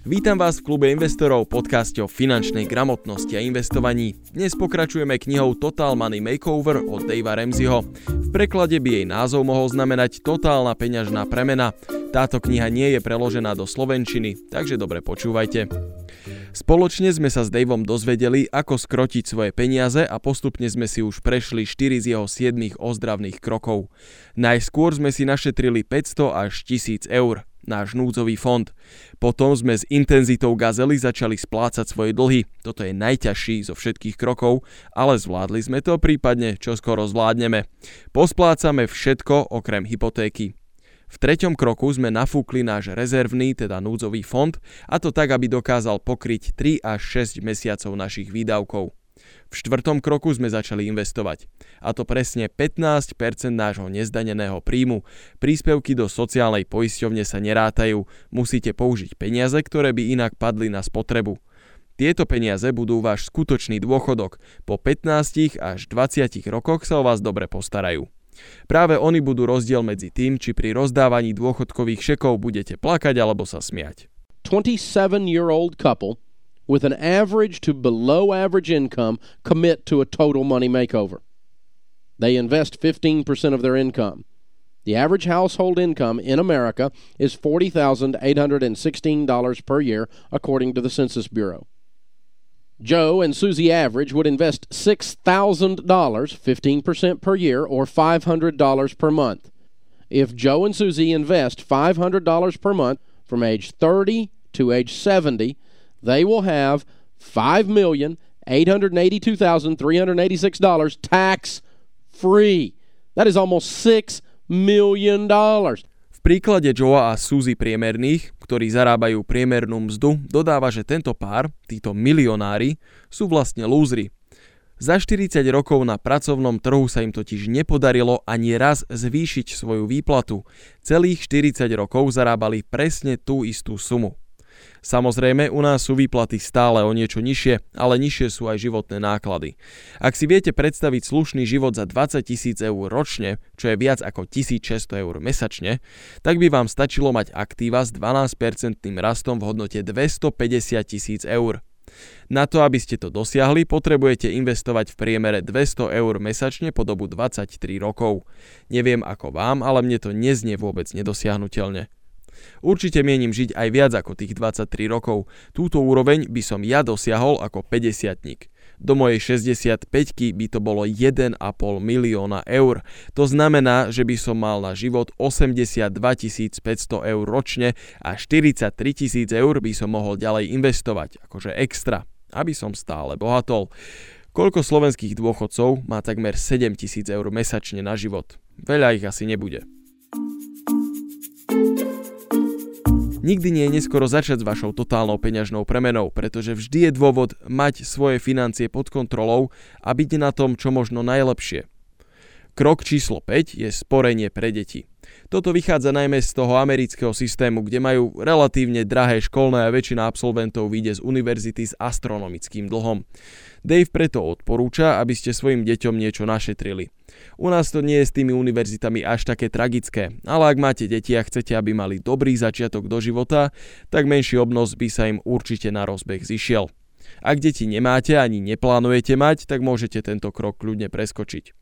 Vítam vás v klube investorov podcaste o finančnej gramotnosti a investovaní. Dnes pokračujeme knihou Total Money Makeover od Davea Ramseyho. V preklade by jej názov mohol znamenať Totálna peňažná premena. Táto kniha nie je preložená do slovenčiny, takže dobre počúvajte. Spoločne sme sa s Davom dozvedeli, ako skrotiť svoje peniaze a postupne sme si už prešli 4 z jeho 7 ozdravných krokov. Najskôr sme si našetrili 500 až 1000 eur náš núdzový fond. Potom sme s intenzitou gazely začali splácať svoje dlhy. Toto je najťažší zo všetkých krokov, ale zvládli sme to, prípadne čo skoro zvládneme. Posplácame všetko okrem hypotéky. V treťom kroku sme nafúkli náš rezervný, teda núdzový fond, a to tak, aby dokázal pokryť 3 až 6 mesiacov našich výdavkov. V štvrtom kroku sme začali investovať. A to presne 15% nášho nezdaneného príjmu. Príspevky do sociálnej poisťovne sa nerátajú, musíte použiť peniaze, ktoré by inak padli na spotrebu. Tieto peniaze budú váš skutočný dôchodok. Po 15 až 20 rokoch sa o vás dobre postarajú. Práve oni budú rozdiel medzi tým, či pri rozdávaní dôchodkových šekov budete plakať alebo sa smiať. 27-year-old couple with an average to below average income commit to a total money makeover. They invest 15% of their income. The average household income in America is $40,816 per year, according to the Census Bureau. Joe and Susie Average would invest $6,000, 15% per year, or $500 per month. If Joe and Susie invest $500 per month from age 30 to age 70, they will have $5,882,386 tax free. That is almost $6 million. V príklade Joea a Suzy priemerných, ktorí zarábajú priemernú mzdu, dodáva, že tento pár, títo milionári, sú vlastne lúzri. Za 40 rokov na pracovnom trhu sa im totiž nepodarilo ani raz zvýšiť svoju výplatu. Celých 40 rokov zarábali presne tú istú sumu. Samozrejme, u nás sú výplaty stále o niečo nižšie, ale nižšie sú aj životné náklady. Ak si viete predstaviť slušný život za 20 tisíc eur ročne, čo je viac ako 1600 eur mesačne, tak by vám stačilo mať aktíva s 12% rastom v hodnote 250 tisíc eur. Na to, aby ste to dosiahli, potrebujete investovať v priemere 200 eur mesačne po dobu 23 rokov. Neviem ako vám, ale mne to neznie vôbec nedosiahnutelne. Určite mienim žiť aj viac ako tých 23 rokov. Túto úroveň by som ja dosiahol ako 50 Do mojej 65 by to bolo 1,5 milióna eur. To znamená, že by som mal na život 82 500 eur ročne a 43 tisíc eur by som mohol ďalej investovať, akože extra, aby som stále bohatol. Koľko slovenských dôchodcov má takmer 7 tisíc eur mesačne na život? Veľa ich asi nebude. Nikdy nie je neskoro začať s vašou totálnou peňažnou premenou, pretože vždy je dôvod mať svoje financie pod kontrolou a byť na tom čo možno najlepšie. Krok číslo 5 je sporenie pre deti. Toto vychádza najmä z toho amerického systému, kde majú relatívne drahé školné a väčšina absolventov vyjde z univerzity s astronomickým dlhom. Dave preto odporúča, aby ste svojim deťom niečo našetrili. U nás to nie je s tými univerzitami až také tragické, ale ak máte deti a chcete, aby mali dobrý začiatok do života, tak menší obnos by sa im určite na rozbeh zišiel. Ak deti nemáte ani neplánujete mať, tak môžete tento krok kľudne preskočiť.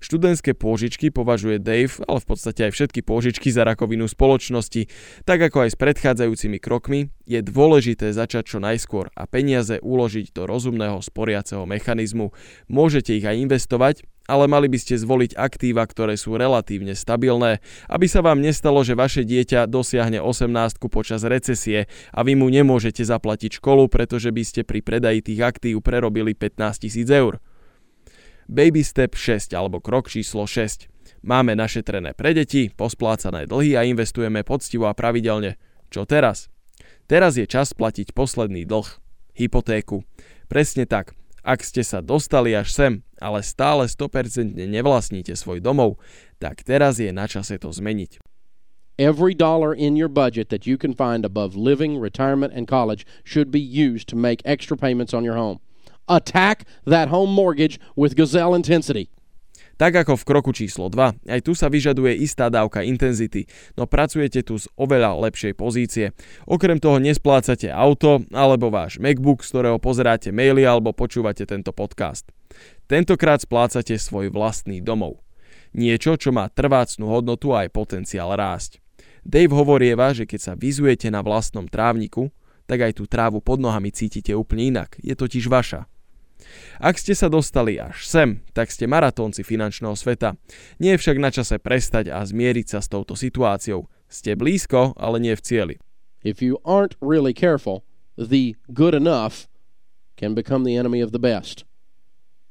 Študentské pôžičky považuje Dave, ale v podstate aj všetky pôžičky za rakovinu spoločnosti. Tak ako aj s predchádzajúcimi krokmi, je dôležité začať čo najskôr a peniaze uložiť do rozumného sporiaceho mechanizmu. Môžete ich aj investovať, ale mali by ste zvoliť aktíva, ktoré sú relatívne stabilné, aby sa vám nestalo, že vaše dieťa dosiahne 18 počas recesie a vy mu nemôžete zaplatiť školu, pretože by ste pri predaji tých aktív prerobili 15 000 eur. Baby Step 6 alebo krok číslo 6. Máme našetrené pre deti, posplácané dlhy a investujeme poctivo a pravidelne. Čo teraz? Teraz je čas platiť posledný dlh. Hypotéku. Presne tak. Ak ste sa dostali až sem, ale stále 100% nevlastníte svoj domov, tak teraz je na čase to zmeniť. Every dollar in your budget that you can find above living, retirement, and college should be used to make extra payments on your home. Attack that home mortgage with Gazelle intensity. Tak ako v kroku číslo 2, aj tu sa vyžaduje istá dávka intenzity, no pracujete tu z oveľa lepšej pozície. Okrem toho nesplácate auto alebo váš MacBook, z ktorého pozeráte maily alebo počúvate tento podcast. Tentokrát splácate svoj vlastný domov. Niečo, čo má trvácnú hodnotu a aj potenciál rásť. Dave hovorieva, že keď sa vyzujete na vlastnom trávniku, tak aj tú trávu pod nohami cítite úplne inak. Je totiž vaša. Ak ste sa dostali až sem, tak ste maratónci finančného sveta. Nie je však na čase prestať a zmieriť sa s touto situáciou. Ste blízko, ale nie v cieli. If you aren't really careful, the good enough can become the enemy of the best.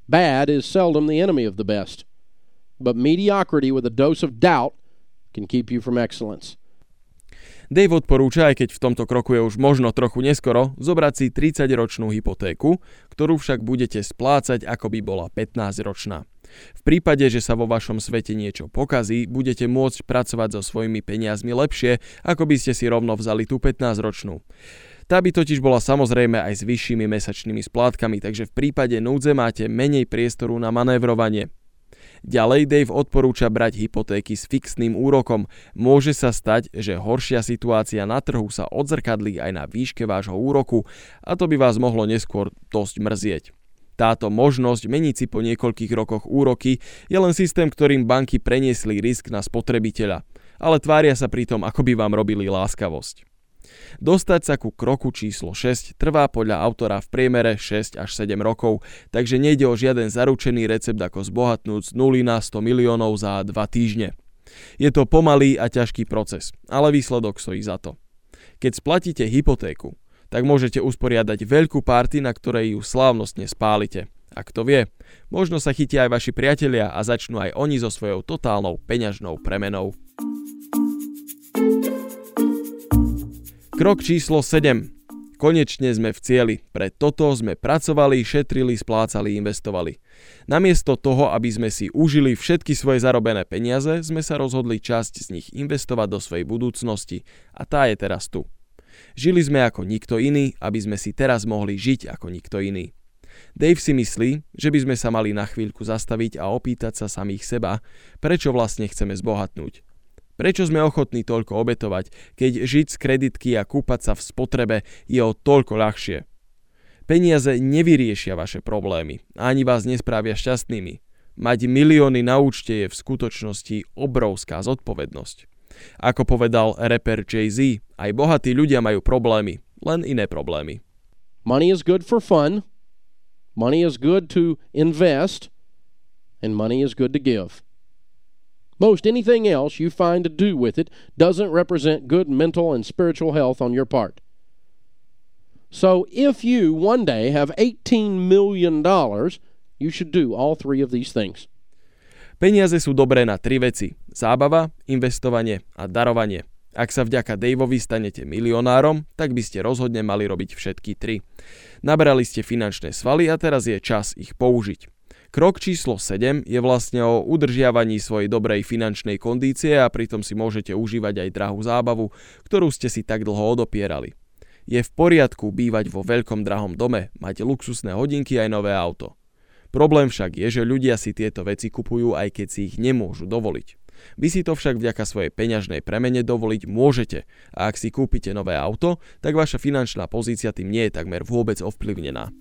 Bad is seldom the enemy of the best, but mediocrity with a dose of doubt can keep you from excellence. Dave odporúča, aj keď v tomto kroku je už možno trochu neskoro, zobrať si 30-ročnú hypotéku, ktorú však budete splácať ako by bola 15-ročná. V prípade, že sa vo vašom svete niečo pokazí, budete môcť pracovať so svojimi peniazmi lepšie, ako by ste si rovno vzali tú 15-ročnú. Tá by totiž bola samozrejme aj s vyššími mesačnými splátkami, takže v prípade núdze máte menej priestoru na manévrovanie. Ďalej Dave odporúča brať hypotéky s fixným úrokom. Môže sa stať, že horšia situácia na trhu sa odzrkadlí aj na výške vášho úroku a to by vás mohlo neskôr dosť mrzieť. Táto možnosť meniť si po niekoľkých rokoch úroky je len systém, ktorým banky preniesli risk na spotrebiteľa, ale tvária sa pritom, ako by vám robili láskavosť. Dostať sa ku kroku číslo 6 trvá podľa autora v priemere 6 až 7 rokov, takže nejde o žiaden zaručený recept ako zbohatnúť z 0 na 100 miliónov za 2 týždne. Je to pomalý a ťažký proces, ale výsledok stojí za to. Keď splatíte hypotéku, tak môžete usporiadať veľkú párty, na ktorej ju slávnostne spálite. A kto vie, možno sa chytia aj vaši priatelia a začnú aj oni so svojou totálnou peňažnou premenou. Krok číslo 7. Konečne sme v cieli. Pre toto sme pracovali, šetrili, splácali, investovali. Namiesto toho, aby sme si užili všetky svoje zarobené peniaze, sme sa rozhodli časť z nich investovať do svojej budúcnosti a tá je teraz tu. Žili sme ako nikto iný, aby sme si teraz mohli žiť ako nikto iný. Dave si myslí, že by sme sa mali na chvíľku zastaviť a opýtať sa samých seba, prečo vlastne chceme zbohatnúť. Prečo sme ochotní toľko obetovať, keď žiť z kreditky a kúpať sa v spotrebe je o toľko ľahšie? Peniaze nevyriešia vaše problémy ani vás nesprávia šťastnými. Mať milióny na účte je v skutočnosti obrovská zodpovednosť. Ako povedal rapper Jay-Z, aj bohatí ľudia majú problémy, len iné problémy. Money is good for fun, money is good to invest, and money is good to give. Most anything else you find to do with it doesn't represent good mental and spiritual health on your part. So if you one day have $18 million, you should do all three of these things. Peniaze sú dobré na tri veci. Zábava, investovanie a darovanie. Ak sa vďaka Daveovi stanete milionárom, tak by ste rozhodne mali robiť všetky tri. Nabrali ste finančné svaly a teraz je čas ich použiť. Krok číslo 7 je vlastne o udržiavaní svojej dobrej finančnej kondície a pritom si môžete užívať aj drahú zábavu, ktorú ste si tak dlho odopierali. Je v poriadku bývať vo veľkom drahom dome, mať luxusné hodinky aj nové auto. Problém však je, že ľudia si tieto veci kupujú aj keď si ich nemôžu dovoliť. Vy si to však vďaka svojej peňažnej premene dovoliť môžete a ak si kúpite nové auto, tak vaša finančná pozícia tým nie je takmer vôbec ovplyvnená.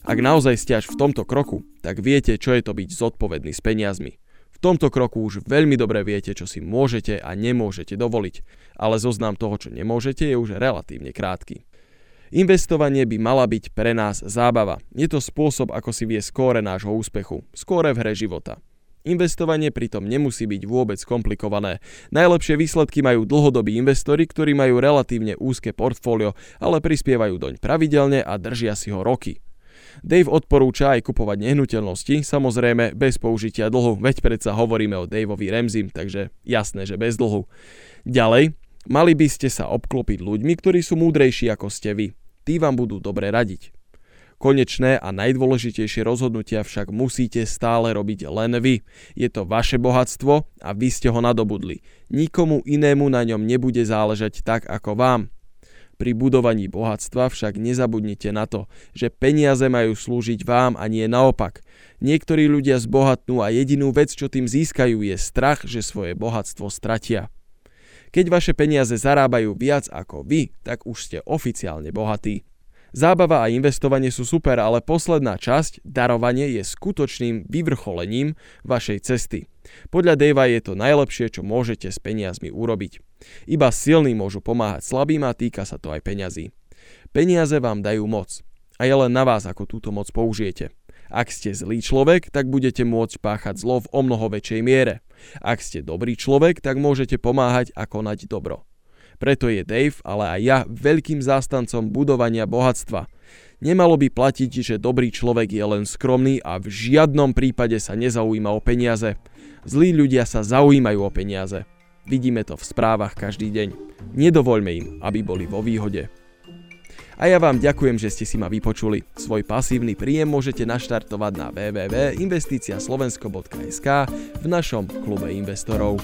Ak naozaj ste až v tomto kroku, tak viete, čo je to byť zodpovedný s peniazmi. V tomto kroku už veľmi dobre viete, čo si môžete a nemôžete dovoliť, ale zoznam toho, čo nemôžete, je už relatívne krátky. Investovanie by mala byť pre nás zábava. Je to spôsob, ako si vie skóre nášho úspechu, skóre v hre života. Investovanie pritom nemusí byť vôbec komplikované. Najlepšie výsledky majú dlhodobí investori, ktorí majú relatívne úzke portfólio, ale prispievajú doň pravidelne a držia si ho roky. Dave odporúča aj kupovať nehnuteľnosti, samozrejme bez použitia dlhu, veď predsa hovoríme o Daveovi Remzim, takže jasné, že bez dlhu. Ďalej, mali by ste sa obklopiť ľuďmi, ktorí sú múdrejší ako ste vy. Tí vám budú dobre radiť. Konečné a najdôležitejšie rozhodnutia však musíte stále robiť len vy. Je to vaše bohatstvo a vy ste ho nadobudli. Nikomu inému na ňom nebude záležať tak ako vám. Pri budovaní bohatstva však nezabudnite na to, že peniaze majú slúžiť vám a nie naopak. Niektorí ľudia zbohatnú a jedinú vec, čo tým získajú, je strach, že svoje bohatstvo stratia. Keď vaše peniaze zarábajú viac ako vy, tak už ste oficiálne bohatí. Zábava a investovanie sú super, ale posledná časť, darovanie, je skutočným vyvrcholením vašej cesty. Podľa Davea je to najlepšie, čo môžete s peniazmi urobiť. Iba silní môžu pomáhať slabým a týka sa to aj peňazí. Peniaze vám dajú moc a je len na vás, ako túto moc použijete. Ak ste zlý človek, tak budete môcť páchať zlo v o mnoho väčšej miere. Ak ste dobrý človek, tak môžete pomáhať a konať dobro. Preto je Dave, ale aj ja, veľkým zástancom budovania bohatstva. Nemalo by platiť, že dobrý človek je len skromný a v žiadnom prípade sa nezaujíma o peniaze. Zlí ľudia sa zaujímajú o peniaze. Vidíme to v správach každý deň. Nedovoľme im, aby boli vo výhode. A ja vám ďakujem, že ste si ma vypočuli. Svoj pasívny príjem môžete naštartovať na www.investiciaslovensko.sk v našom klube investorov.